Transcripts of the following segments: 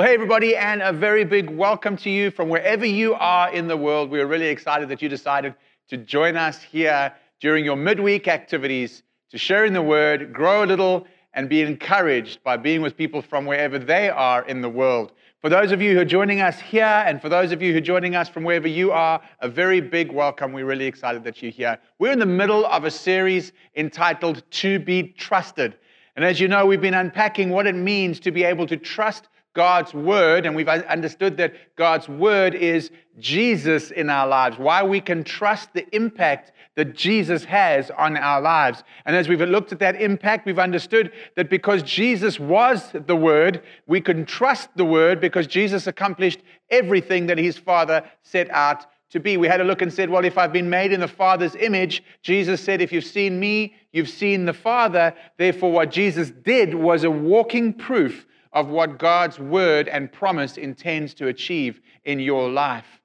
Well, hey, everybody, and a very big welcome to you from wherever you are in the world. We are really excited that you decided to join us here during your midweek activities to share in the Word, grow a little, and be encouraged by being with people from wherever they are in the world. For those of you who are joining us here, and for those of you who are joining us from wherever you are, a very big welcome. We're really excited that you're here. We're in the middle of a series entitled To Be Trusted. And as you know, we've been unpacking what it means to be able to trust God's word, and we've understood that God's word is Jesus in our lives, why we can trust the impact that Jesus has on our lives. And as we've looked at that impact, we've understood that because Jesus was the word, we can trust the word because Jesus accomplished everything that his Father set out to be. We had a look and said, Well, if I've been made in the Father's image, Jesus said, If you've seen me, you've seen the Father. Therefore, what Jesus did was a walking proof of what God's word and promise intends to achieve in your life.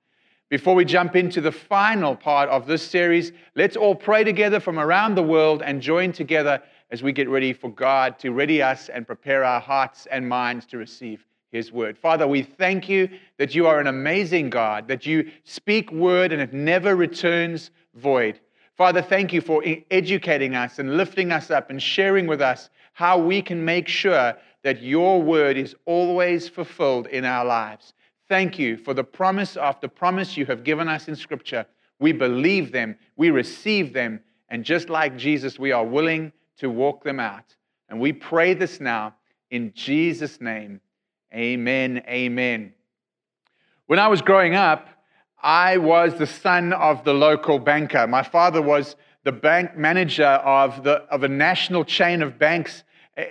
Before we jump into the final part of this series, let's all pray together from around the world and join together as we get ready for God to ready us and prepare our hearts and minds to receive His word. Father, we thank you that you are an amazing God, that you speak word and it never returns void. Father, thank you for educating us and lifting us up and sharing with us how we can make sure that your word is always fulfilled in our lives. Thank you for the promise after promise you have given us in Scripture. We believe them, we receive them, and just like Jesus, we are willing to walk them out. And we pray this now in Jesus' name. Amen. Amen. When I was growing up, I was the son of the local banker. My father was the bank manager of, the, of a national chain of banks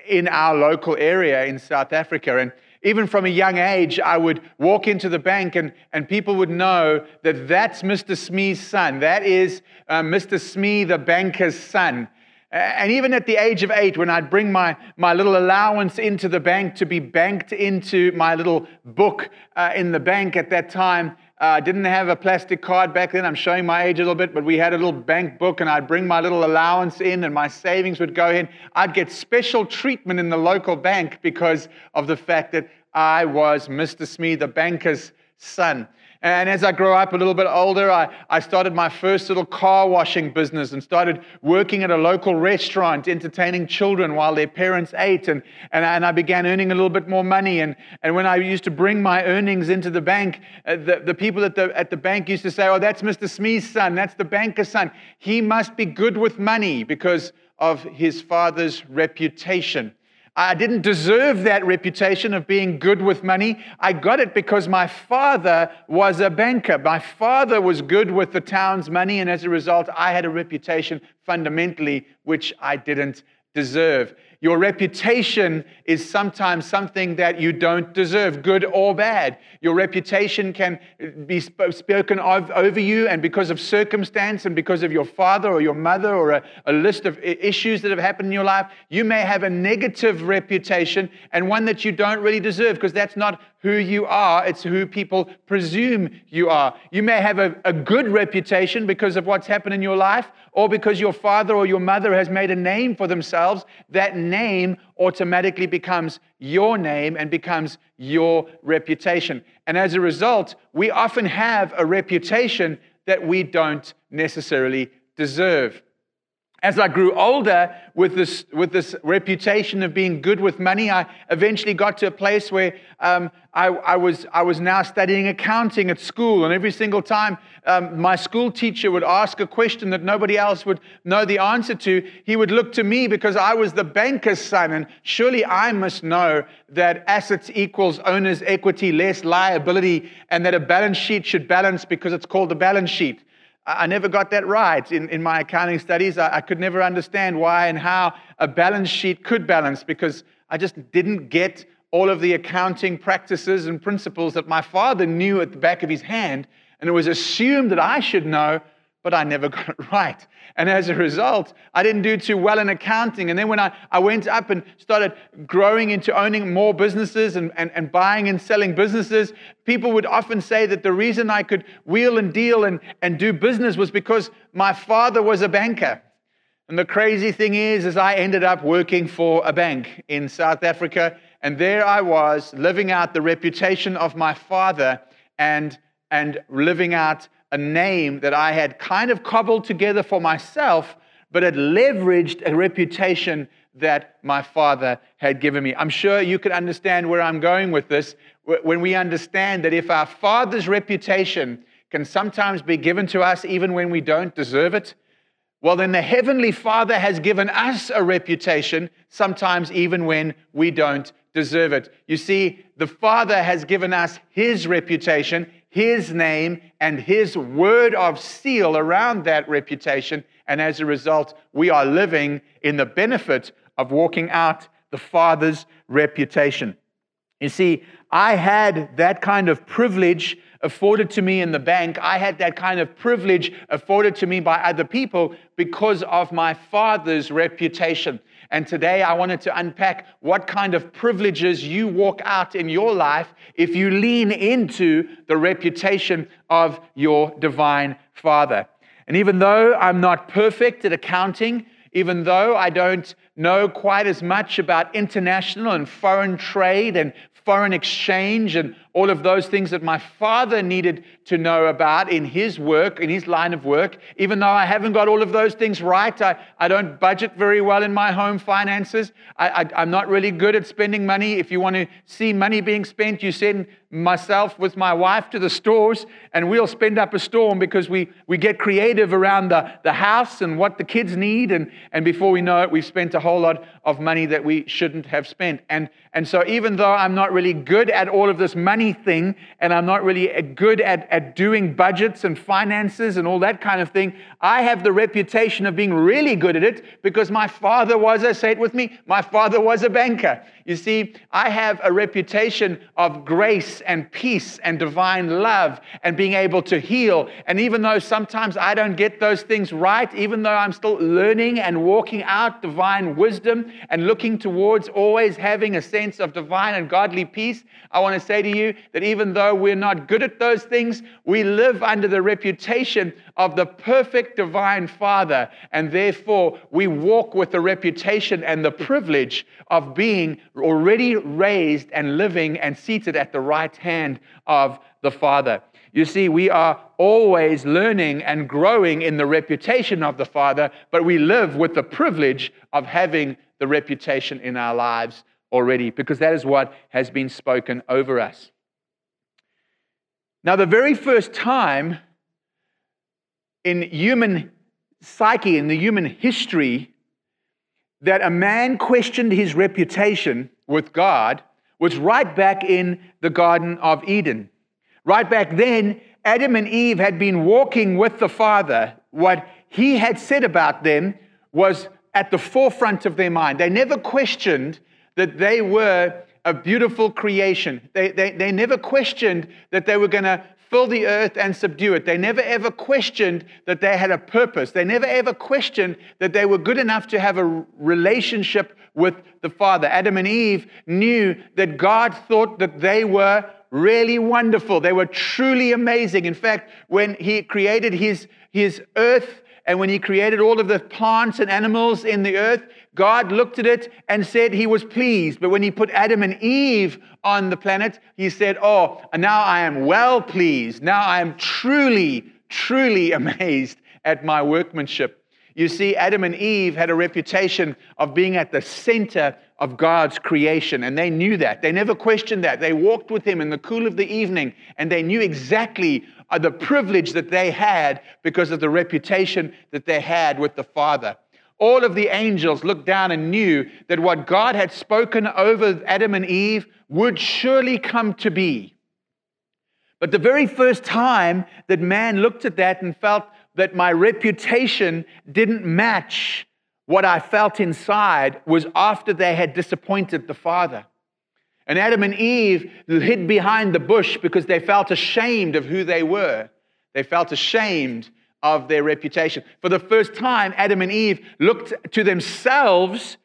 in our local area in South Africa. And even from a young age, I would walk into the bank and, and people would know that that's Mr. Smee's son. That is uh, Mr. Smee, the banker's son. And even at the age of eight, when I'd bring my, my little allowance into the bank to be banked into my little book uh, in the bank at that time, I uh, didn't have a plastic card back then. I'm showing my age a little bit, but we had a little bank book, and I'd bring my little allowance in, and my savings would go in. I'd get special treatment in the local bank because of the fact that I was Mr. Smee, the banker's son. And as I grew up a little bit older, I, I started my first little car washing business and started working at a local restaurant, entertaining children while their parents ate. And, and, and I began earning a little bit more money. And, and when I used to bring my earnings into the bank, uh, the, the people at the, at the bank used to say, Oh, that's Mr. Smee's son. That's the banker's son. He must be good with money because of his father's reputation. I didn't deserve that reputation of being good with money. I got it because my father was a banker. My father was good with the town's money, and as a result, I had a reputation fundamentally which I didn't deserve. Your reputation is sometimes something that you don't deserve, good or bad. Your reputation can be spoken of over you, and because of circumstance and because of your father or your mother or a, a list of issues that have happened in your life, you may have a negative reputation and one that you don't really deserve because that's not who you are, it's who people presume you are. You may have a, a good reputation because of what's happened in your life, or because your father or your mother has made a name for themselves. That name automatically becomes your name and becomes your reputation. And as a result, we often have a reputation that we don't necessarily deserve as I grew older with this, with this reputation of being good with money, I eventually got to a place where um, I, I, was, I was now studying accounting at school. And every single time um, my school teacher would ask a question that nobody else would know the answer to, he would look to me because I was the banker's son. And surely I must know that assets equals owner's equity less liability, and that a balance sheet should balance because it's called a balance sheet. I never got that right in, in my accounting studies. I, I, could never understand why and how a balance sheet could balance because I just didn't get all of the accounting practices and principles that my father knew at the back of his hand. And it was assumed that I should know but I never got it right. And as a result, I didn't do too well in accounting. And then when I, I went up and started growing into owning more businesses and, and, and buying and selling businesses, people would often say that the reason I could wheel and deal and, and do business was because my father was a banker. And the crazy thing is, is I ended up working for a bank in South Africa And there I was, living out the reputation of my father and, and living out a name that I had kind of cobbled together for myself, but had leveraged a reputation that my father had given me. I'm sure you can understand where I'm going with this when we understand that if our father's reputation can sometimes be given to us even when we don't deserve it, well, then the Heavenly Father has given us a reputation, sometimes even when we don't deserve it. You see, the Father has given us His reputation, His name, and His word of seal around that reputation. And as a result, we are living in the benefit of walking out the Father's reputation. You see, I had that kind of privilege afforded to me in the bank. I had that kind of privilege afforded to me by other people because of my father's reputation. And today I wanted to unpack what kind of privileges you walk out in your life if you lean into the reputation of your divine father. And even though I'm not perfect at accounting, even though I don't know quite as much about international and foreign trade and foreign exchange and all of those things that my father needed to know about in his work, in his line of work. Even though I haven't got all of those things right, I, I don't budget very well in my home finances. I, I, I'm not really good at spending money. If you want to see money being spent, you send myself with my wife to the stores and we'll spend up a storm because we, we get creative around the, the house and what the kids need. And, and before we know it, we've spent a whole lot of money that we shouldn't have spent. And, and so even though I'm not really good at all of this money thing and I'm not really good at, at doing budgets and finances and all that kind of thing, I have the reputation of being really good at it because my father was, a, say it with me, my father was a banker. You see, I have a reputation of grace and peace and divine love and being able to heal. And even though sometimes I don't get those things right, even though I'm still learning and walking out divine wisdom and looking towards always having a sense of divine and godly peace, I want to say to you that even though we're not good at those things, we live under the reputation of the perfect divine Father. And therefore, we walk with the reputation and the privilege of being already raised and living and seated at the right hand of the Father. You see, we are always learning and growing in the reputation of the Father, but we live with the privilege of having the reputation in our lives already, because that is what has been spoken over us. Now, the very first time in human psyche, in the human history, that a man questioned his reputation with God was right back in the Garden of Eden. Right back then, Adam and Eve had been walking with the Father. What he had said about them was at the forefront of their mind. They never questioned that they were a beautiful creation. They, they, they never questioned that they were going to fill the earth and subdue it. They never ever questioned that they had a purpose. They never ever questioned that they were good enough to have a relationship with the Father. Adam and Eve knew that God thought that they were really wonderful. They were truly amazing. In fact, when He created His, his earth, and when he created all of the plants and animals in the earth, God looked at it and said he was pleased. But when he put Adam and Eve on the planet, he said, Oh, now I am well pleased. Now I am truly, truly amazed at my workmanship. You see, Adam and Eve had a reputation of being at the center of God's creation, and they knew that. They never questioned that. They walked with Him in the cool of the evening, and they knew exactly uh, the privilege that they had because of the reputation that they had with the Father. All of the angels looked down and knew that what God had spoken over Adam and Eve would surely come to be. But the very first time that man looked at that and felt that my reputation didn't match what I felt inside was after they had disappointed the Father. And Adam and Eve hid behind the bush because they felt ashamed of who they were. They felt ashamed of their reputation. For the first time, Adam and Eve looked to themselves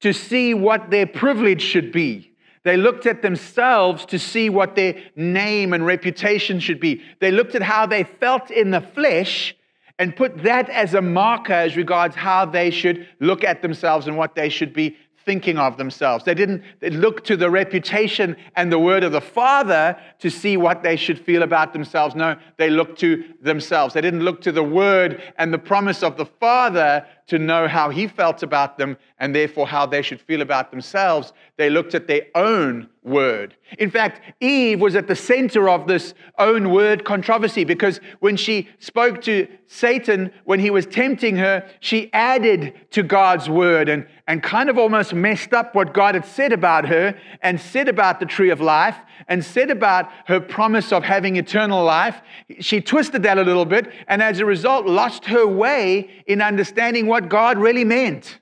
to see what their privilege should be. They looked at themselves to see what their name and reputation should be. They looked at how they felt in the flesh and put that as a marker as regards how they should look at themselves and what they should be thinking of themselves. They didn't they look to the reputation and the word of the Father to see what they should feel about themselves. No, they looked to themselves. They didn't look to the word and the promise of the Father to know how he felt about them and therefore how they should feel about themselves. They looked at their own word. In fact, Eve was at the center of this own word controversy because when she spoke to Satan, when he was tempting her, she added to God's word and, and kind of almost messed up what God had said about her and said about the tree of life and said about her promise of having eternal life. She twisted that a little bit and as a result lost her way in understanding what God really meant.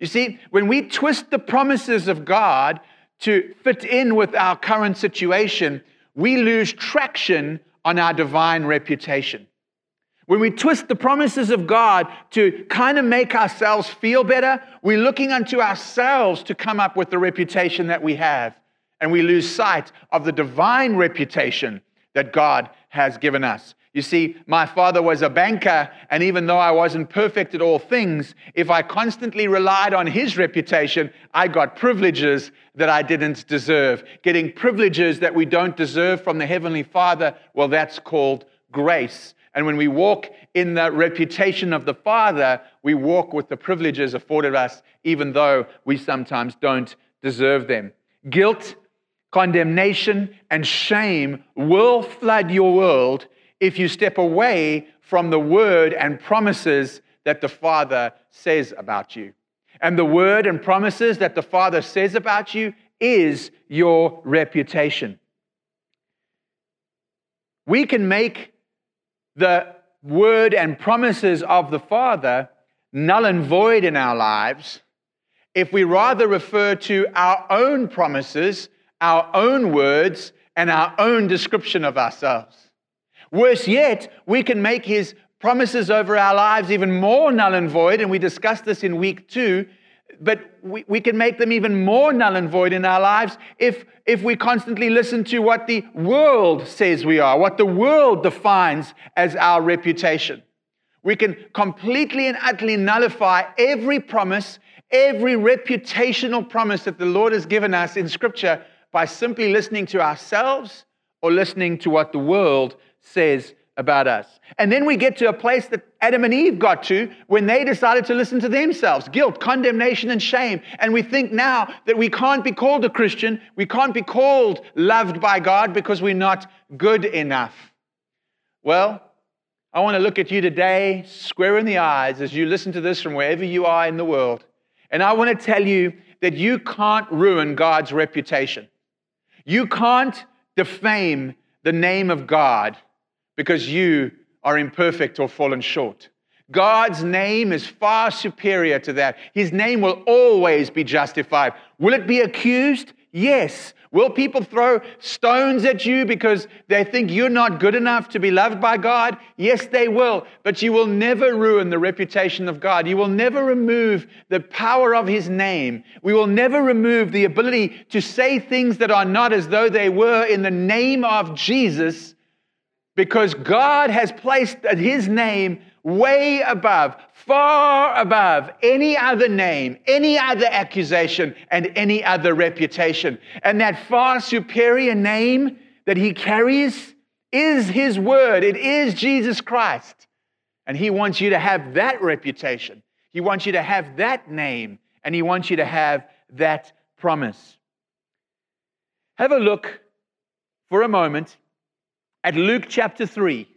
You see, when we twist the promises of God to fit in with our current situation, we lose traction on our divine reputation. When we twist the promises of God to kind of make ourselves feel better, we're looking unto ourselves to come up with the reputation that we have. And we lose sight of the divine reputation that God has given us. You see, my father was a banker, and even though I wasn't perfect at all things, if I constantly relied on his reputation, I got privileges that I didn't deserve. Getting privileges that we don't deserve from the Heavenly Father, well, that's called grace. And when we walk in the reputation of the Father, we walk with the privileges afforded us, even though we sometimes don't deserve them. Guilt, condemnation, and shame will flood your world if you step away from the word and promises that the Father says about you. And the word and promises that the Father says about you is your reputation. We can make the word and promises of the Father null and void in our lives if we rather refer to our own promises, our own words, and our own description of ourselves. Worse yet, we can make his promises over our lives even more null and void, and we discussed this in week two. But we, we can make them even more null and void in our lives if, if we constantly listen to what the world says we are, what the world defines as our reputation. We can completely and utterly nullify every promise, every reputational promise that the Lord has given us in Scripture by simply listening to ourselves or listening to what the world says about us. And then we get to a place that Adam and Eve got to when they decided to listen to themselves guilt, condemnation, and shame. And we think now that we can't be called a Christian, we can't be called loved by God because we're not good enough. Well, I want to look at you today, square in the eyes, as you listen to this from wherever you are in the world. And I want to tell you that you can't ruin God's reputation. You can't defame the name of God because you are imperfect or fallen short. God's name is far superior to that. His name will always be justified. Will it be accused? Yes. Will people throw stones at you because they think you're not good enough to be loved by God? Yes, they will. But you will never ruin the reputation of God. You will never remove the power of His name. We will never remove the ability to say things that are not as though they were in the name of Jesus because God has placed his name way above, far above any other name, any other accusation, and any other reputation. And that far superior name that he carries is his word, it is Jesus Christ. And he wants you to have that reputation, he wants you to have that name, and he wants you to have that promise. Have a look for a moment at Luke chapter 3.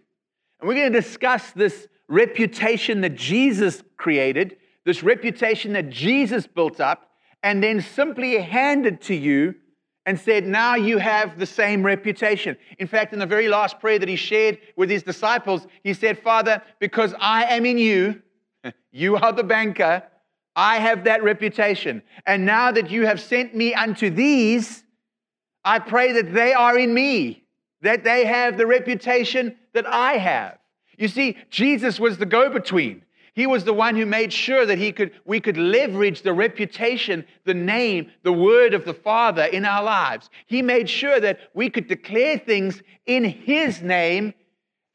And we're going to discuss this reputation that Jesus created, this reputation that Jesus built up, and then simply handed to you and said, Now you have the same reputation. In fact, in the very last prayer that he shared with his disciples, he said, Father, because I am in you, you are the banker, I have that reputation. And now that you have sent me unto these, I pray that they are in me that they have the reputation that I have. You see, Jesus was the go between. He was the one who made sure that he could, we could leverage the reputation, the name, the word of the Father in our lives. He made sure that we could declare things in His name,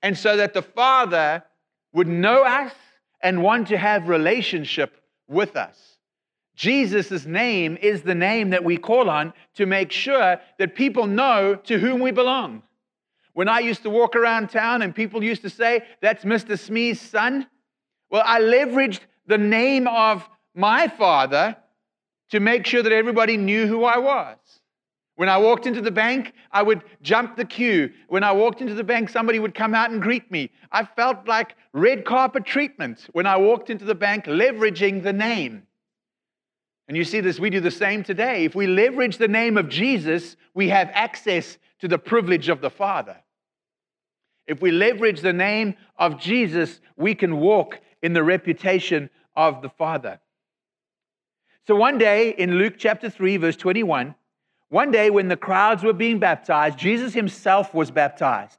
and so that the Father would know us and want to have relationship with us. Jesus' name is the name that we call on to make sure that people know to whom we belong. When I used to walk around town and people used to say, That's Mr. Smee's son, well, I leveraged the name of my father to make sure that everybody knew who I was. When I walked into the bank, I would jump the queue. When I walked into the bank, somebody would come out and greet me. I felt like red carpet treatment when I walked into the bank, leveraging the name. And you see this, we do the same today. If we leverage the name of Jesus, we have access to the privilege of the Father. If we leverage the name of Jesus, we can walk in the reputation of the Father. So one day in Luke chapter 3, verse 21, one day when the crowds were being baptized, Jesus himself was baptized.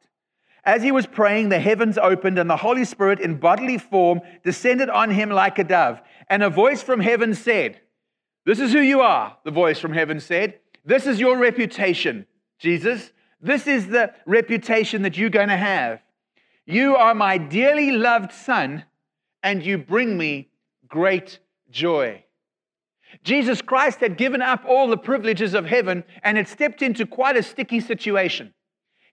As he was praying, the heavens opened, and the Holy Spirit in bodily form descended on him like a dove. And a voice from heaven said, This is who you are, the voice from heaven said. This is your reputation, Jesus. This is the reputation that you're going to have. You are my dearly loved son, and you bring me great joy. Jesus Christ had given up all the privileges of heaven and had stepped into quite a sticky situation.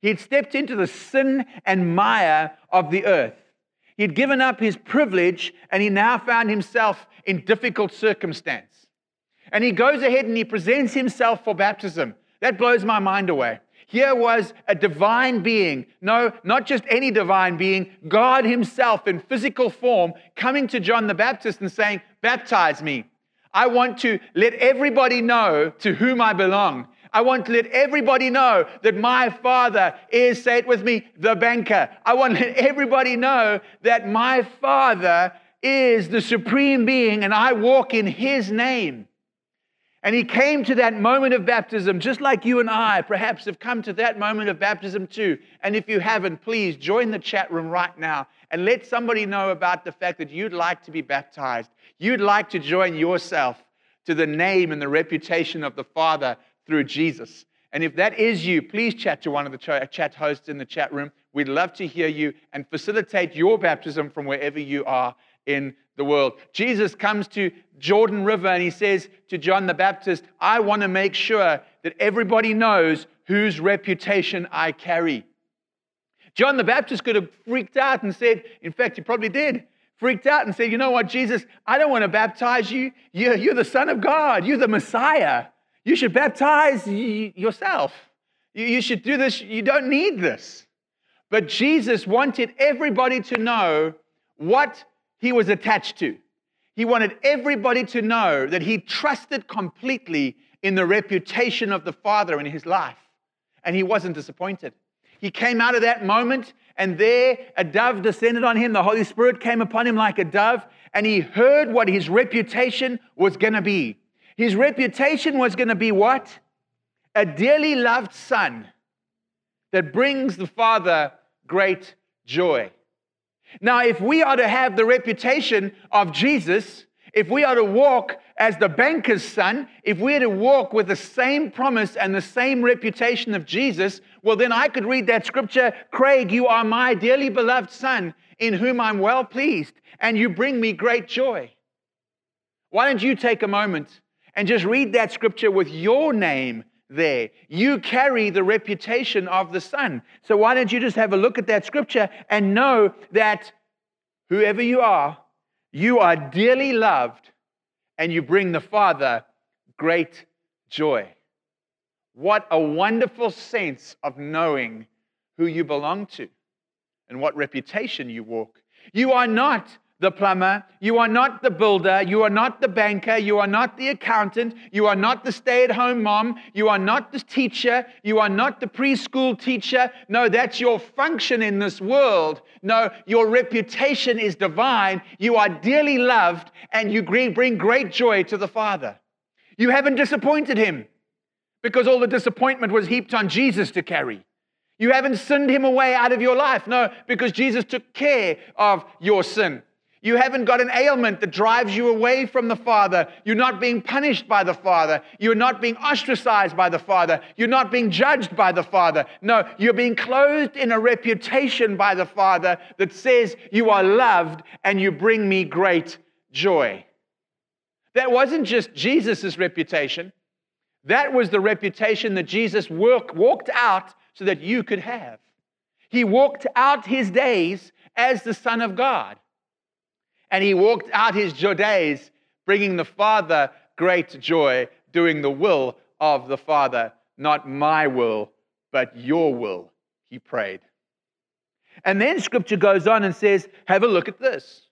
He had stepped into the sin and mire of the earth. He had given up his privilege and he now found himself in difficult circumstance. And he goes ahead and he presents himself for baptism. That blows my mind away. Here was a divine being. No, not just any divine being, God Himself in physical form coming to John the Baptist and saying, Baptize me. I want to let everybody know to whom I belong. I want to let everybody know that my father is, say it with me, the banker. I want to let everybody know that my father is the supreme being and I walk in his name. And he came to that moment of baptism, just like you and I perhaps have come to that moment of baptism too. And if you haven't, please join the chat room right now and let somebody know about the fact that you'd like to be baptized. You'd like to join yourself to the name and the reputation of the Father through Jesus. And if that is you, please chat to one of the chat hosts in the chat room. We'd love to hear you and facilitate your baptism from wherever you are in the world. Jesus comes to Jordan River and he says to John the Baptist, I want to make sure that everybody knows whose reputation I carry. John the Baptist could have freaked out and said, in fact, he probably did, freaked out and said, You know what, Jesus, I don't want to baptize you. You're, you're the Son of God, you're the Messiah. You should baptize yourself. You should do this. You don't need this. But Jesus wanted everybody to know what he was attached to. He wanted everybody to know that he trusted completely in the reputation of the Father in his life. And he wasn't disappointed. He came out of that moment, and there a dove descended on him. The Holy Spirit came upon him like a dove, and he heard what his reputation was going to be. His reputation was going to be what? A dearly loved son that brings the Father great joy. Now, if we are to have the reputation of Jesus, if we are to walk as the banker's son, if we are to walk with the same promise and the same reputation of Jesus, well, then I could read that scripture Craig, you are my dearly beloved son, in whom I'm well pleased, and you bring me great joy. Why don't you take a moment and just read that scripture with your name there. You carry the reputation of the Son. So why don't you just have a look at that scripture and know that whoever you are, you are dearly loved and you bring the Father great joy. What a wonderful sense of knowing who you belong to and what reputation you walk. You are not the plumber. You are not the builder. You are not the banker. You are not the accountant. You are not the stay at home mom. You are not the teacher. You are not the preschool teacher. No, that's your function in this world. No, your reputation is divine. You are dearly loved and you bring great joy to the Father. You haven't disappointed him because all the disappointment was heaped on Jesus to carry. You haven't sinned him away out of your life. No, because Jesus took care of your sin. You haven't got an ailment that drives you away from the Father. You're not being punished by the Father. You're not being ostracized by the Father. You're not being judged by the Father. No, you're being clothed in a reputation by the Father that says you are loved and you bring me great joy. That wasn't just Jesus' reputation, that was the reputation that Jesus work, walked out so that you could have. He walked out his days as the Son of God. And he walked out his days bringing the Father great joy, doing the will of the Father, not my will, but your will, he prayed. And then scripture goes on and says, Have a look at this.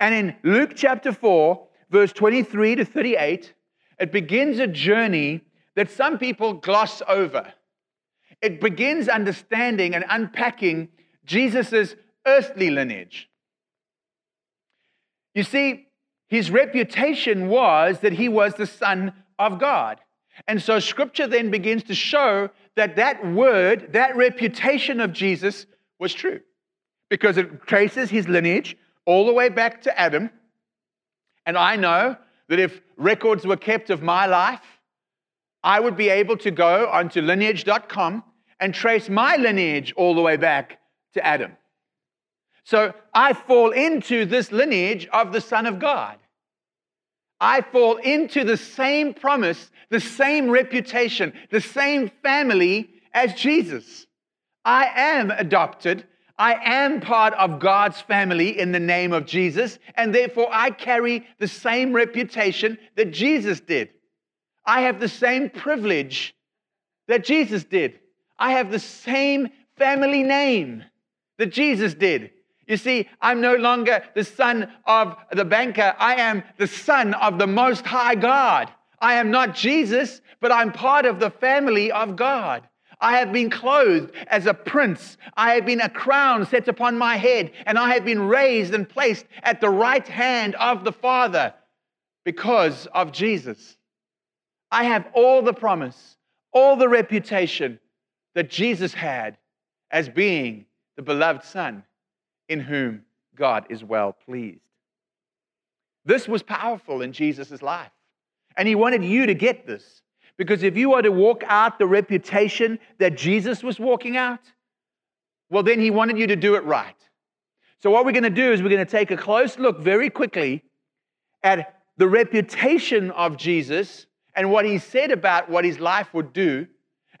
And in Luke chapter 4, verse 23 to 38, it begins a journey that some people gloss over. It begins understanding and unpacking Jesus' earthly lineage. You see, his reputation was that he was the Son of God. And so scripture then begins to show that that word, that reputation of Jesus was true because it traces his lineage all the way back to Adam. And I know that if records were kept of my life, I would be able to go onto lineage.com and trace my lineage all the way back to Adam. So I fall into this lineage of the Son of God. I fall into the same promise, the same reputation, the same family as Jesus. I am adopted. I am part of God's family in the name of Jesus, and therefore I carry the same reputation that Jesus did. I have the same privilege that Jesus did. I have the same family name that Jesus did. You see, I'm no longer the son of the banker. I am the son of the Most High God. I am not Jesus, but I'm part of the family of God. I have been clothed as a prince. I have been a crown set upon my head, and I have been raised and placed at the right hand of the Father because of Jesus. I have all the promise, all the reputation that Jesus had as being the beloved Son in whom God is well pleased. This was powerful in Jesus' life. And he wanted you to get this. Because if you are to walk out the reputation that Jesus was walking out, well, then he wanted you to do it right. So, what we're going to do is we're going to take a close look very quickly at the reputation of Jesus and what he said about what his life would do.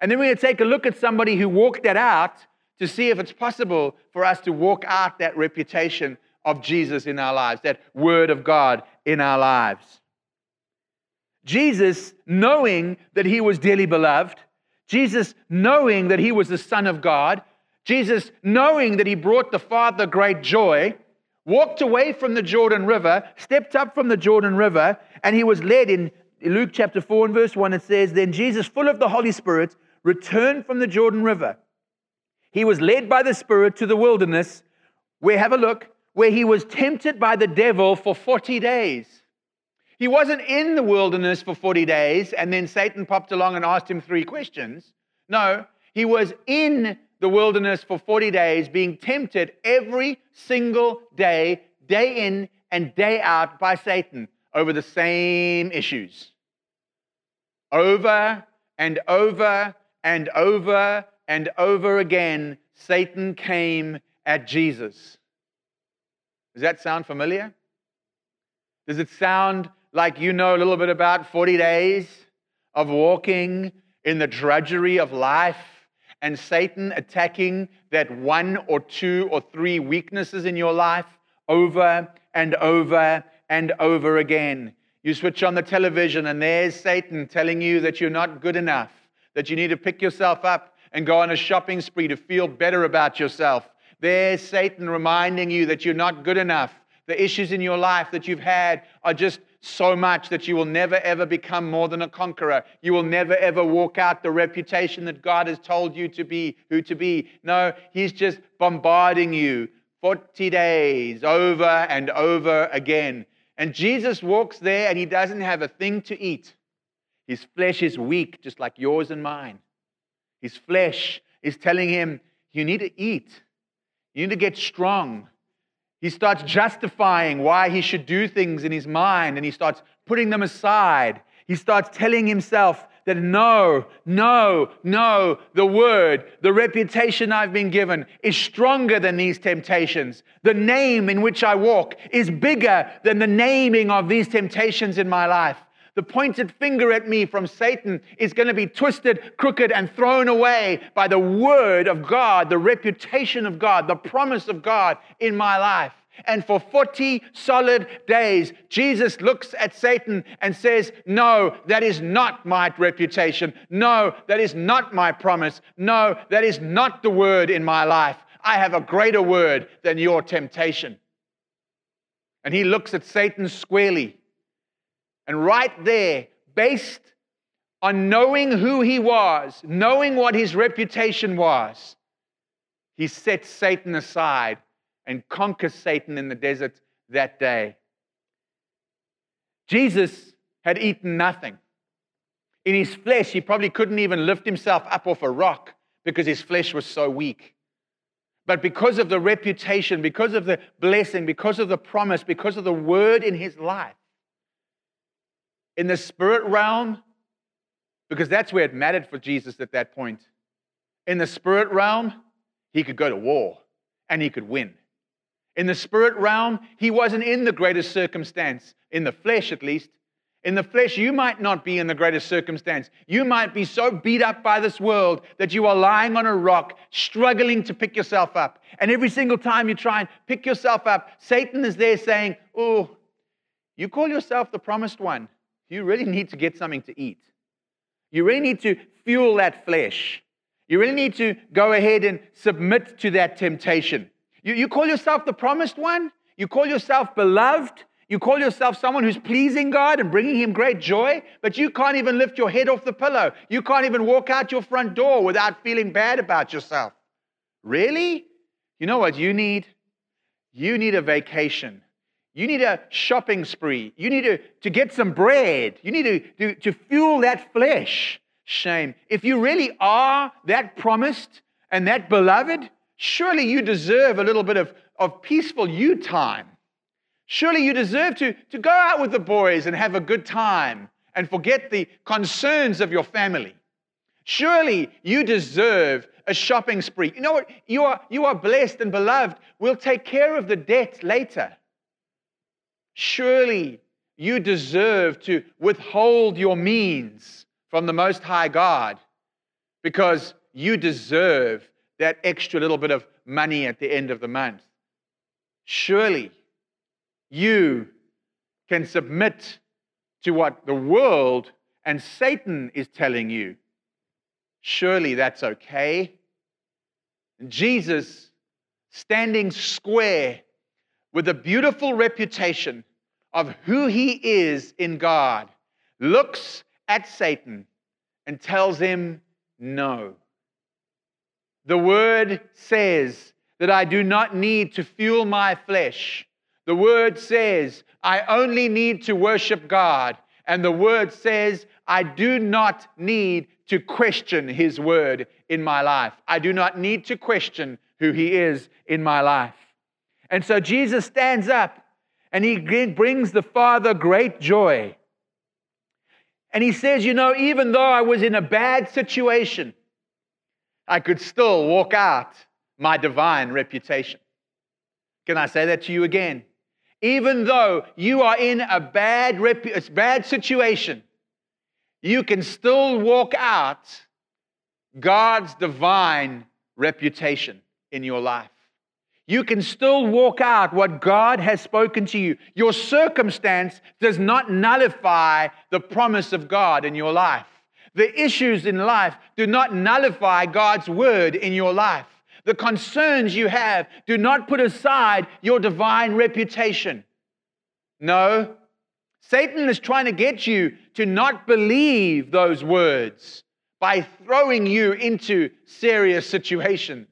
And then we're going to take a look at somebody who walked that out to see if it's possible for us to walk out that reputation of Jesus in our lives, that word of God in our lives. Jesus, knowing that he was dearly beloved, Jesus, knowing that he was the Son of God, Jesus, knowing that he brought the Father great joy, walked away from the Jordan River, stepped up from the Jordan River, and he was led in Luke chapter 4 and verse 1. It says, Then Jesus, full of the Holy Spirit, returned from the Jordan River. He was led by the Spirit to the wilderness, where, have a look, where he was tempted by the devil for 40 days. He wasn't in the wilderness for 40 days and then Satan popped along and asked him three questions. No, he was in the wilderness for 40 days, being tempted every single day, day in and day out by Satan over the same issues. Over and over and over and over again, Satan came at Jesus. Does that sound familiar? Does it sound like you know a little bit about 40 days of walking in the drudgery of life and Satan attacking that one or two or three weaknesses in your life over and over and over again? You switch on the television and there's Satan telling you that you're not good enough, that you need to pick yourself up and go on a shopping spree to feel better about yourself. There's Satan reminding you that you're not good enough. The issues in your life that you've had are just so much that you will never ever become more than a conqueror. You will never ever walk out the reputation that God has told you to be, who to be. No, He's just bombarding you 40 days over and over again. And Jesus walks there and He doesn't have a thing to eat. His flesh is weak, just like yours and mine. His flesh is telling him, You need to eat. You need to get strong. He starts justifying why he should do things in his mind and he starts putting them aside. He starts telling himself that no, no, no, the word, the reputation I've been given is stronger than these temptations. The name in which I walk is bigger than the naming of these temptations in my life. The pointed finger at me from Satan is going to be twisted, crooked, and thrown away by the word of God, the reputation of God, the promise of God in my life. And for 40 solid days, Jesus looks at Satan and says, No, that is not my reputation. No, that is not my promise. No, that is not the word in my life. I have a greater word than your temptation. And he looks at Satan squarely. And right there, based on knowing who he was, knowing what his reputation was, he sets Satan aside and conquers Satan in the desert that day. Jesus had eaten nothing. In his flesh, he probably couldn't even lift himself up off a rock because his flesh was so weak. But because of the reputation, because of the blessing, because of the promise, because of the word in his life, in the spirit realm, because that's where it mattered for Jesus at that point. In the spirit realm, he could go to war and he could win. In the spirit realm, he wasn't in the greatest circumstance, in the flesh at least. In the flesh, you might not be in the greatest circumstance. You might be so beat up by this world that you are lying on a rock, struggling to pick yourself up. And every single time you try and pick yourself up, Satan is there saying, Oh, you call yourself the promised one. You really need to get something to eat. You really need to fuel that flesh. You really need to go ahead and submit to that temptation. You, you call yourself the promised one? You call yourself beloved? You call yourself someone who's pleasing God and bringing Him great joy, but you can't even lift your head off the pillow. You can't even walk out your front door without feeling bad about yourself. Really? You know what you need? You need a vacation. You need a shopping spree. You need to, to get some bread. You need to, to, to fuel that flesh. Shame. If you really are that promised and that beloved, Surely you deserve a little bit of, of peaceful you time. Surely you deserve to, to go out with the boys and have a good time and forget the concerns of your family. Surely you deserve a shopping spree. You know what? You are, you are blessed and beloved. We'll take care of the debt later. Surely you deserve to withhold your means from the Most High God because you deserve that extra little bit of money at the end of the month. Surely you can submit to what the world and Satan is telling you. Surely that's okay. Jesus, standing square with a beautiful reputation of who he is in God, looks at Satan and tells him no. The word says that I do not need to fuel my flesh. The word says I only need to worship God. And the word says I do not need to question his word in my life. I do not need to question who he is in my life. And so Jesus stands up and he brings the Father great joy. And he says, You know, even though I was in a bad situation, I could still walk out my divine reputation. Can I say that to you again? Even though you are in a bad, repu- bad situation, you can still walk out God's divine reputation in your life. You can still walk out what God has spoken to you. Your circumstance does not nullify the promise of God in your life. The issues in life do not nullify God's word in your life. The concerns you have do not put aside your divine reputation. No, Satan is trying to get you to not believe those words by throwing you into serious situations.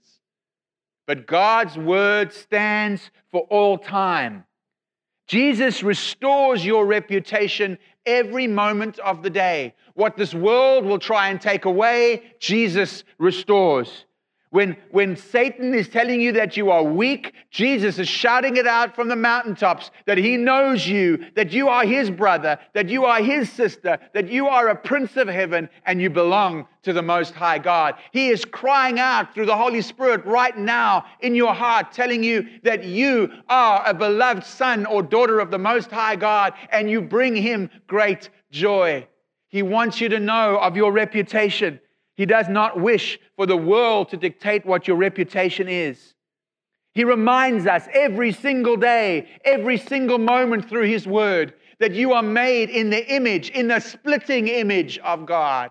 But God's word stands for all time. Jesus restores your reputation every moment of the day. What this world will try and take away, Jesus restores. When, when Satan is telling you that you are weak, Jesus is shouting it out from the mountaintops that he knows you, that you are his brother, that you are his sister, that you are a prince of heaven and you belong to the Most High God. He is crying out through the Holy Spirit right now in your heart, telling you that you are a beloved son or daughter of the Most High God and you bring him great joy. He wants you to know of your reputation. He does not wish for the world to dictate what your reputation is. He reminds us every single day, every single moment through His Word, that you are made in the image, in the splitting image of God.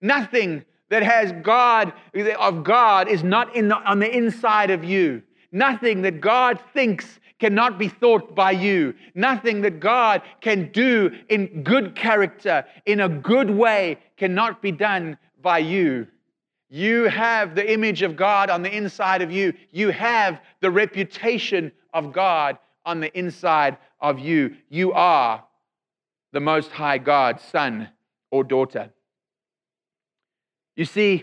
Nothing that has God of God is not in the, on the inside of you. Nothing that God thinks cannot be thought by you. Nothing that God can do in good character, in a good way, cannot be done by you. You have the image of God on the inside of you. You have the reputation of God on the inside of you. You are the Most High God's son or daughter. You see,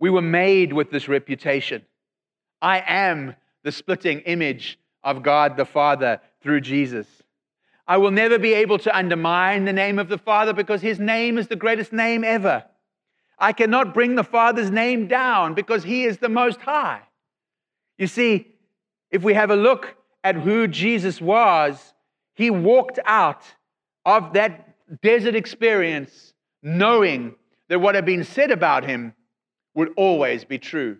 we were made with this reputation. I am the splitting image of God the Father through Jesus. I will never be able to undermine the name of the Father because his name is the greatest name ever. I cannot bring the Father's name down because He is the Most High. You see, if we have a look at who Jesus was, He walked out of that desert experience knowing that what had been said about Him would always be true.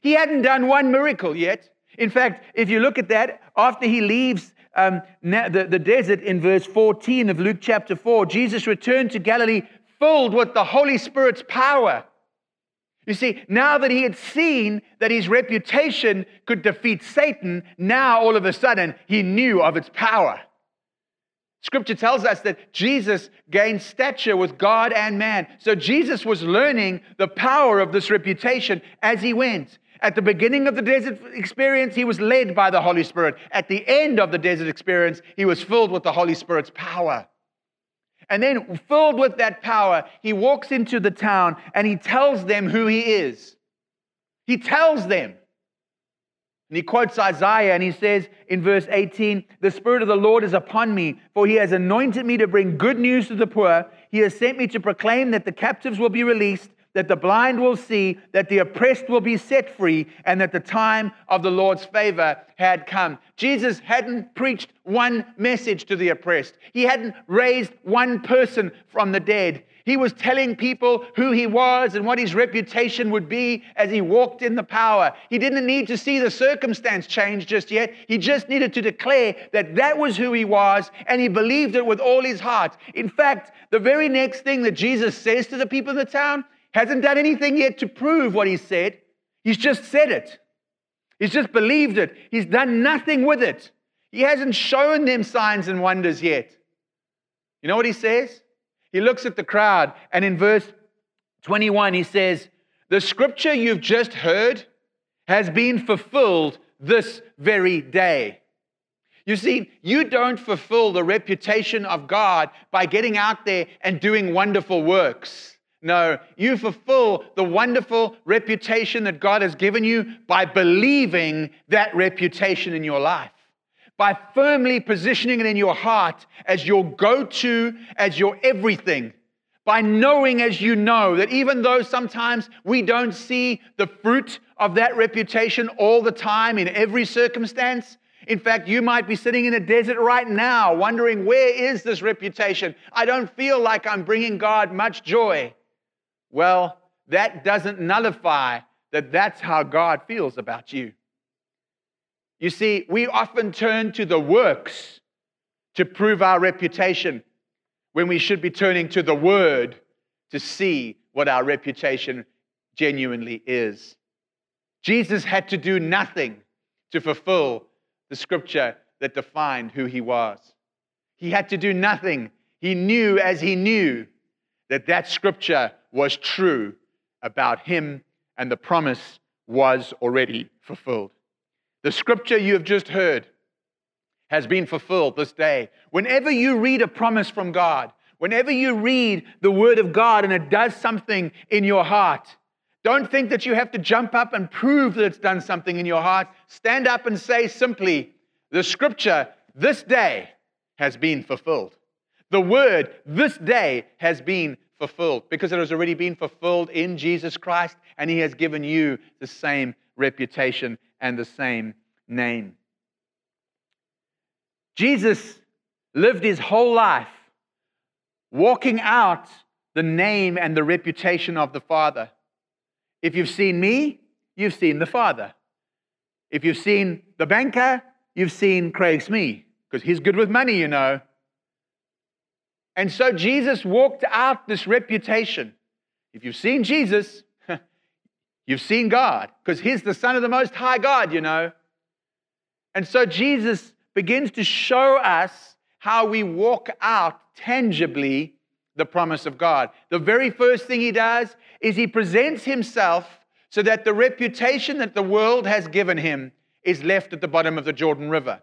He hadn't done one miracle yet. In fact, if you look at that, after he leaves um, the, the desert in verse 14 of Luke chapter 4, Jesus returned to Galilee filled with the Holy Spirit's power. You see, now that he had seen that his reputation could defeat Satan, now all of a sudden he knew of its power. Scripture tells us that Jesus gained stature with God and man. So Jesus was learning the power of this reputation as he went. At the beginning of the desert experience, he was led by the Holy Spirit. At the end of the desert experience, he was filled with the Holy Spirit's power. And then, filled with that power, he walks into the town and he tells them who he is. He tells them. And he quotes Isaiah and he says in verse 18, The Spirit of the Lord is upon me, for he has anointed me to bring good news to the poor. He has sent me to proclaim that the captives will be released that the blind will see, that the oppressed will be set free, and that the time of the Lord's favor had come. Jesus hadn't preached one message to the oppressed, he hadn't raised one person from the dead. He was telling people who he was and what his reputation would be as he walked in the power. He didn't need to see the circumstance change just yet. He just needed to declare that that was who he was and he believed it with all his heart. In fact, the very next thing that Jesus says to the people in the town hasn't done anything yet to prove what he said. He's just said it. He's just believed it. He's done nothing with it. He hasn't shown them signs and wonders yet. You know what he says? He looks at the crowd, and in verse 21, he says, The scripture you've just heard has been fulfilled this very day. You see, you don't fulfill the reputation of God by getting out there and doing wonderful works. No, you fulfill the wonderful reputation that God has given you by believing that reputation in your life, by firmly positioning it in your heart as your go to, as your everything, by knowing as you know that even though sometimes we don't see the fruit of that reputation all the time in every circumstance, in fact, you might be sitting in a desert right now wondering, where is this reputation? I don't feel like I'm bringing God much joy. Well, that doesn't nullify that that's how God feels about you. You see, we often turn to the works to prove our reputation when we should be turning to the word to see what our reputation genuinely is. Jesus had to do nothing to fulfill the scripture that defined who he was. He had to do nothing. He knew as he knew that that scripture was true about him and the promise was already fulfilled. The scripture you have just heard has been fulfilled this day. Whenever you read a promise from God, whenever you read the word of God and it does something in your heart, Don't think that you have to jump up and prove that it's done something in your heart. Stand up and say simply, The scripture this day has been fulfilled. The word this day has been fulfilled because it has already been fulfilled in Jesus Christ and he has given you the same reputation and the same name. Jesus lived his whole life walking out the name and the reputation of the Father. If you've seen me, you've seen the Father. If you've seen the banker, you've seen Craig Smee, because he's good with money, you know. And so Jesus walked out this reputation. If you've seen Jesus, you've seen God, because he's the Son of the Most High God, you know. And so Jesus begins to show us how we walk out tangibly the promise of God. The very first thing he does is he presents himself so that the reputation that the world has given him is left at the bottom of the Jordan River.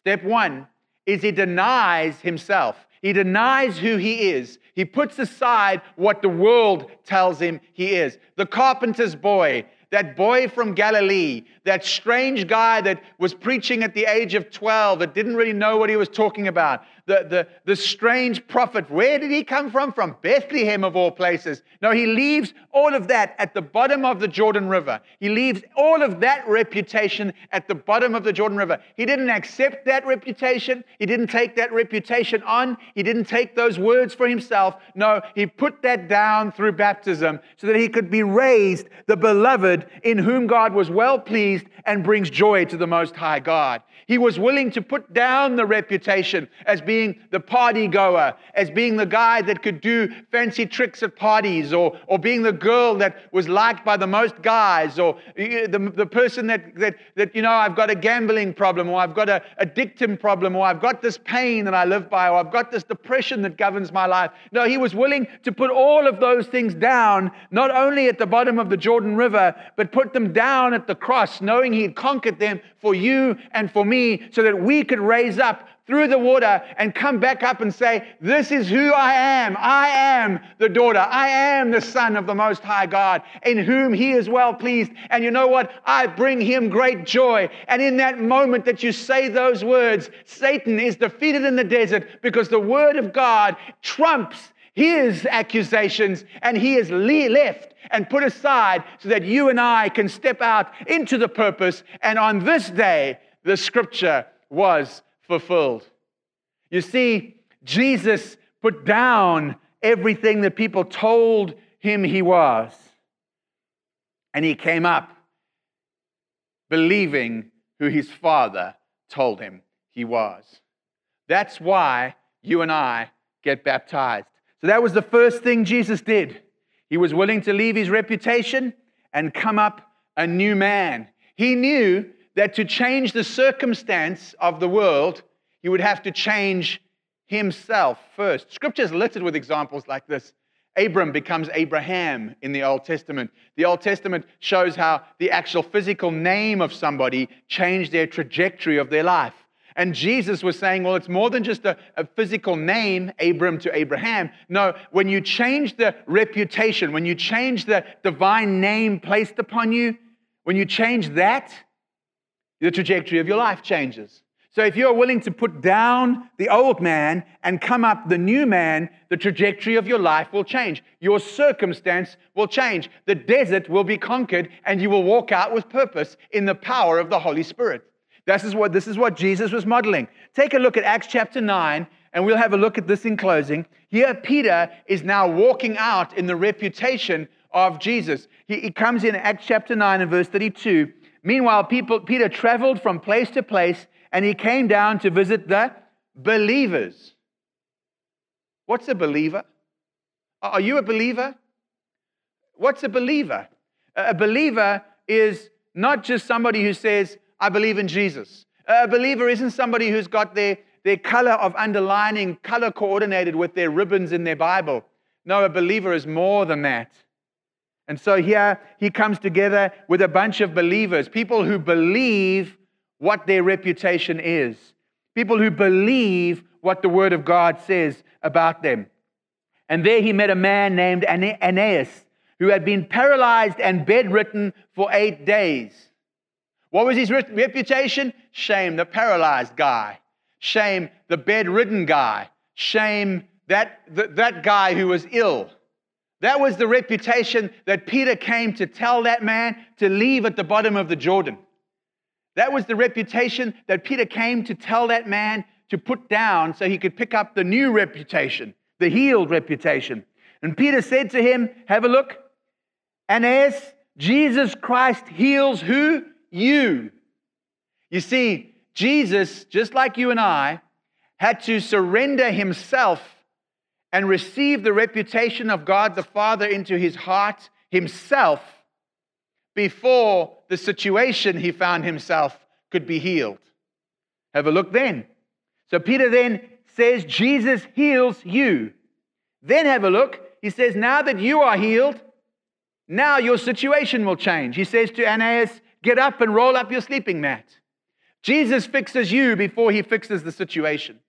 Step one is he denies himself. He denies who he is. He puts aside what the world tells him he is. The carpenter's boy, that boy from Galilee, that strange guy that was preaching at the age of 12, that didn't really know what he was talking about, the, the, the strange prophet. Where did he come from? From Bethlehem, of all places. No, he leaves all of that at the bottom of the Jordan River. He leaves all of that reputation at the bottom of the Jordan River. He didn't accept that reputation. He didn't take that reputation on. He didn't take those words for himself. No, he put that down through baptism so that he could be raised the beloved in whom God was well pleased and brings joy to the Most High God. He was willing to put down the reputation as being the party goer, as being the guy that could do fancy tricks at parties, or, or being the girl that was liked by the most guys, or the, the person that, that, that, you know, I've got a gambling problem, or I've got a addictive problem, or I've got this pain that I live by, or I've got this depression that governs my life. No, he was willing to put all of those things down, not only at the bottom of the Jordan River, but put them down at the cross, knowing he had conquered them for you and for me so that we could raise up through the water and come back up and say, This is who I am. I am the daughter. I am the son of the Most High God, in whom He is well pleased. And you know what? I bring Him great joy. And in that moment that you say those words, Satan is defeated in the desert because the Word of God trumps his accusations and he is left and put aside so that you and I can step out into the purpose. And on this day, the scripture was fulfilled. You see, Jesus put down everything that people told him he was. And he came up believing who his father told him he was. That's why you and I get baptized. So that was the first thing Jesus did. He was willing to leave his reputation and come up a new man. He knew that to change the circumstance of the world, he would have to change himself first. Scripture is littered with examples like this. Abram becomes Abraham in the Old Testament. The Old Testament shows how the actual physical name of somebody changed their trajectory of their life. And Jesus was saying, well, it's more than just a, a, physical name, Abram to Abraham. No, when you change the reputation, when you change the divine name placed upon you, when you change that, the trajectory of your life changes. So if you're willing to put down the old man and come up the new man, the trajectory of your life will change. Your circumstance will change. The desert will be conquered and you will walk out with purpose in the power of the Holy Spirit. This is what, this is what Jesus was modeling. Take a look at Acts chapter 9, and we'll have a look at this in closing. Here, Peter is now walking out in the reputation of Jesus. He, he comes in Acts chapter 9 and verse 32. Meanwhile, people, Peter traveled from place to place, and he came down to visit the believers. What's a believer? Are you a believer? What's a believer? A believer is not just somebody who says, I believe in Jesus. A believer isn't somebody who's got their, their color of underlining color coordinated with their ribbons in their Bible. No, a believer is more than that. And so here he comes together with a bunch of believers, people who believe what their reputation is, people who believe what the Word of God says about them. And there he met a man named Aeneas, who had been paralyzed and bedridden for eight days. What was his reputation? Shame, the paralyzed guy. Shame, the bedridden guy. Shame, that, that guy who was ill. That was the reputation that Peter came to tell that man to leave at the bottom of the Jordan. That was the reputation that Peter came to tell that man to put down so he could pick up the new reputation, the healed reputation. And Peter said to him, Have a look. And as Jesus Christ heals who? You. You see, Jesus, just like you and I, had to surrender himself and receive the reputation of God the Father into his heart himself before the situation he found himself could be healed. Have a look then. So Peter then says, Jesus heals you. Then have a look. He says, Now that you are healed, now your situation will change. He says to Ananias, Get up and roll up your sleeping mat. Jesus fixes you before he fixes the situation.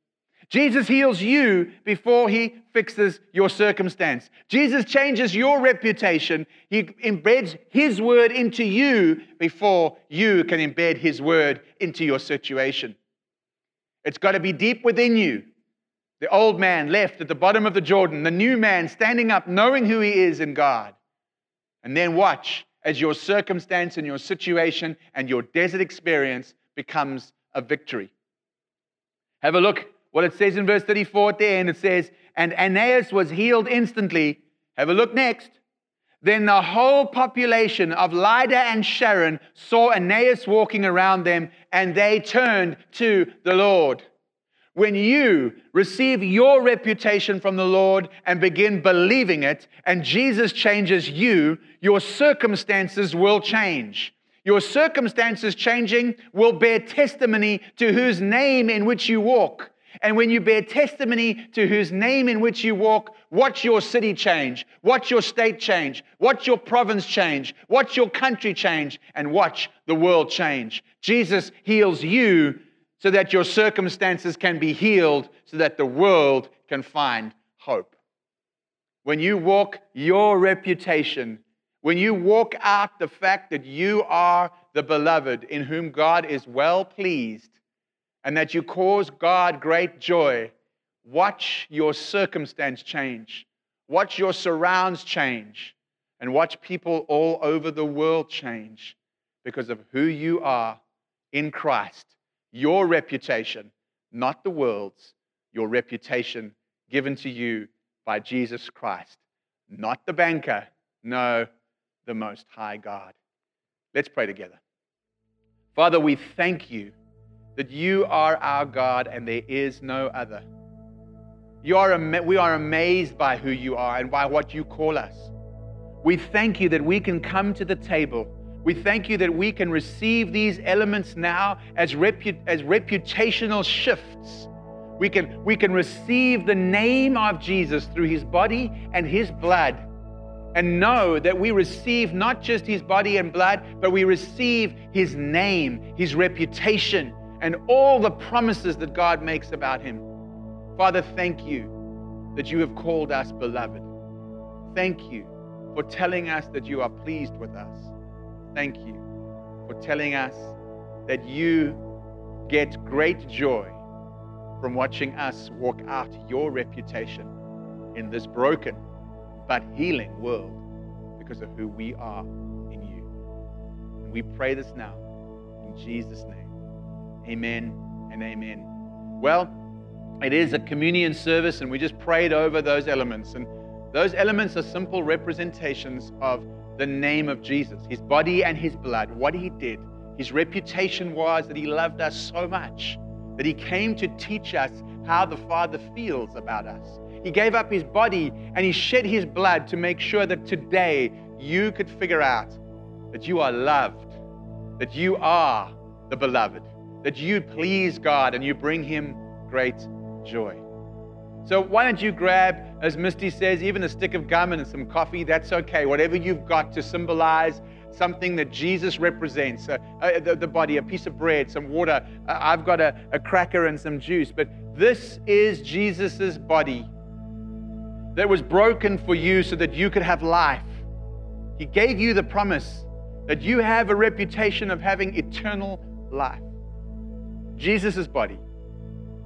Jesus heals you before he fixes your circumstance. Jesus changes your reputation. He embeds his word into you before you can embed his word into your situation. It's got to be deep within you. The old man left at the bottom of the Jordan, the new man standing up, knowing who he is in God. And then watch as your circumstance and your situation and your desert experience becomes a victory. Have a look what it says in verse 34 at the end. It says, And Aeneas was healed instantly. Have a look next. Then the whole population of Lydda and Sharon saw Aeneas walking around them, and they turned to the Lord. When you receive your reputation from the Lord and begin believing it, and Jesus changes you, your circumstances will change. Your circumstances changing will bear testimony to whose name in which you walk. And when you bear testimony to whose name in which you walk, watch your city change, watch your state change, watch your province change, watch your country change, and watch the world change. Jesus heals you so that your circumstances can be healed, so that the world can find hope. When you walk your reputation, when you walk out the fact that you are the beloved in whom God is well pleased, and that you cause God great joy, watch your circumstance change. Watch your surrounds change. And watch people all over the world change because of who you are in Christ. Your reputation, not the world's, your reputation given to you by Jesus Christ. Not the banker, no, the Most High God. Let's pray together. Father, we thank you that you are our God and there is no other. You are, we are amazed by who you are and by what you call us. We thank you that we can come to the table. We thank you that we can receive these elements now as, repu- as reputational shifts. We can, we can receive the name of Jesus through his body and his blood and know that we receive not just his body and blood, but we receive his name, his reputation, and all the promises that God makes about him. Father, thank you that you have called us beloved. Thank you for telling us that you are pleased with us. Thank you for telling us that you get great joy from watching us walk out your reputation in this broken but healing world because of who we are in you. And we pray this now in Jesus' name. Amen and amen. Well, it is a communion service, and we just prayed over those elements. And those elements are simple representations of the name of Jesus, his body and his blood, what he did. His reputation was that he loved us so much that he came to teach us how the Father feels about us. He gave up his body and he shed his blood to make sure that today you could figure out that you are loved, that you are the beloved that you please God and you bring Him great joy. So, why don't you grab, as Misty says, even a stick of gum and some coffee? That's okay. Whatever you've got to symbolize something that Jesus represents uh, uh, the, the, body, a piece of bread, some water. Uh, I've got a, a cracker and some juice. But this is Jesus' body that was broken for you so that you could have life. He gave you the promise that you have a reputation of having eternal life. Jesus' body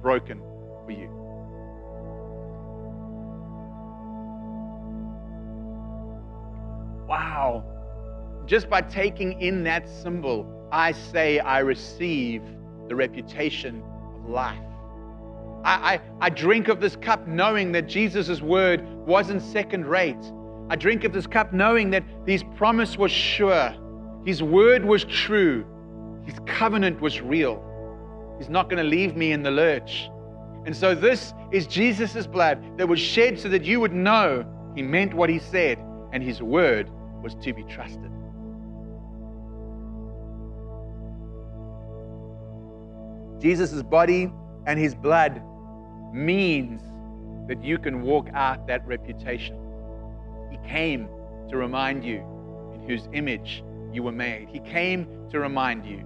broken for you. Wow. Just by taking in that symbol, I say I receive the reputation of life. I, I, I drink of this cup knowing that Jesus' word wasn't second rate. I drink of this cup knowing that his promise was sure, his word was true, his covenant was real. He's not going to leave me in the lurch. And so, this is Jesus' blood that was shed so that you would know he meant what he said and his word was to be trusted. Jesus' body and his blood means that you can walk out that reputation. He came to remind you in whose image you were made. He came to remind you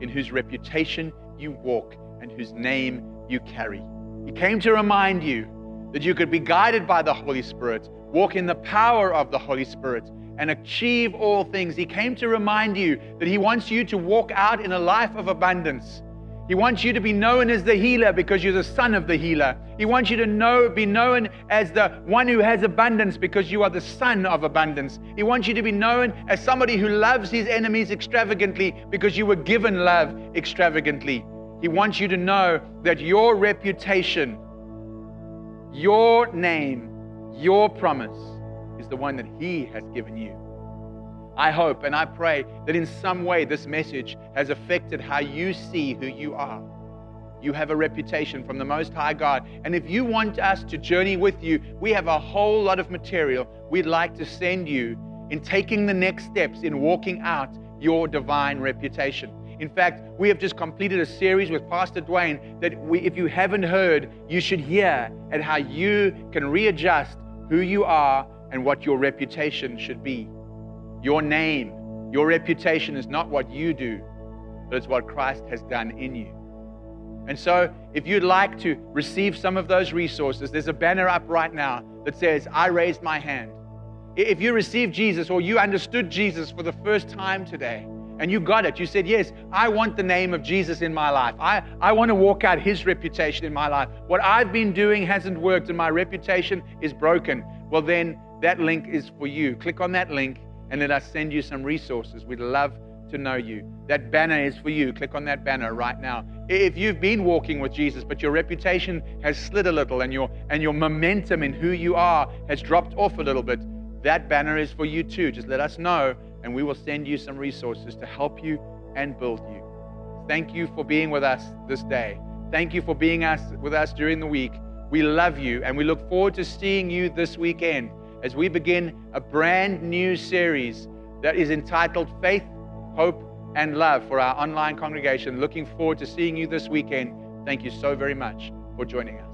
in whose reputation you walk and whose name you carry. He came to remind you that you could be guided by the Holy Spirit, walk in the power of the Holy Spirit, and achieve all things. He came to remind you that He wants you to walk out in a life of abundance. He wants you to be known as the healer because you're the son of the healer. He wants you to know, be known as the one who has abundance because you are the son of abundance. He wants you to be known as somebody who loves his enemies extravagantly because you were given love extravagantly. He wants you to know that your reputation, your name, your promise is the one that he has given you. I hope and I pray that in some way this message has affected how you see who you are. You have a reputation from the Most High God. And if you want us to journey with you, we have a whole lot of material we'd like to send you in taking the next steps in walking out your divine reputation. In fact, we have just completed a series with Pastor Dwayne that we, if you haven't heard, you should hear and how you can readjust who you are and what your reputation should be. Your name, your reputation is not what you do, but it's what Christ has done in you. And so, if you'd like to receive some of those resources, there's a banner up right now that says, I raised my hand. If you received Jesus or you understood Jesus for the first time today and you got it, you said, Yes, I want the name of Jesus in my life. I, I want to walk out his reputation in my life. What I've been doing hasn't worked and my reputation is broken. Well, then that link is for you. Click on that link and let us send you some resources. We'd love to know you. That banner is for you. Click on that banner right now. If you've been walking with Jesus, but your reputation has slid a little and your and your momentum in who you are has dropped off a little bit, that banner is for you too. Just let us know and we will send you some resources to help you and build you. Thank you for being with us this day. Thank you for being us with us during the week. We love you and we look forward to seeing you this weekend as we begin a brand new series that is entitled Faith, Hope, and Love for our online congregation. Looking forward to seeing you this weekend. Thank you so very much for joining us.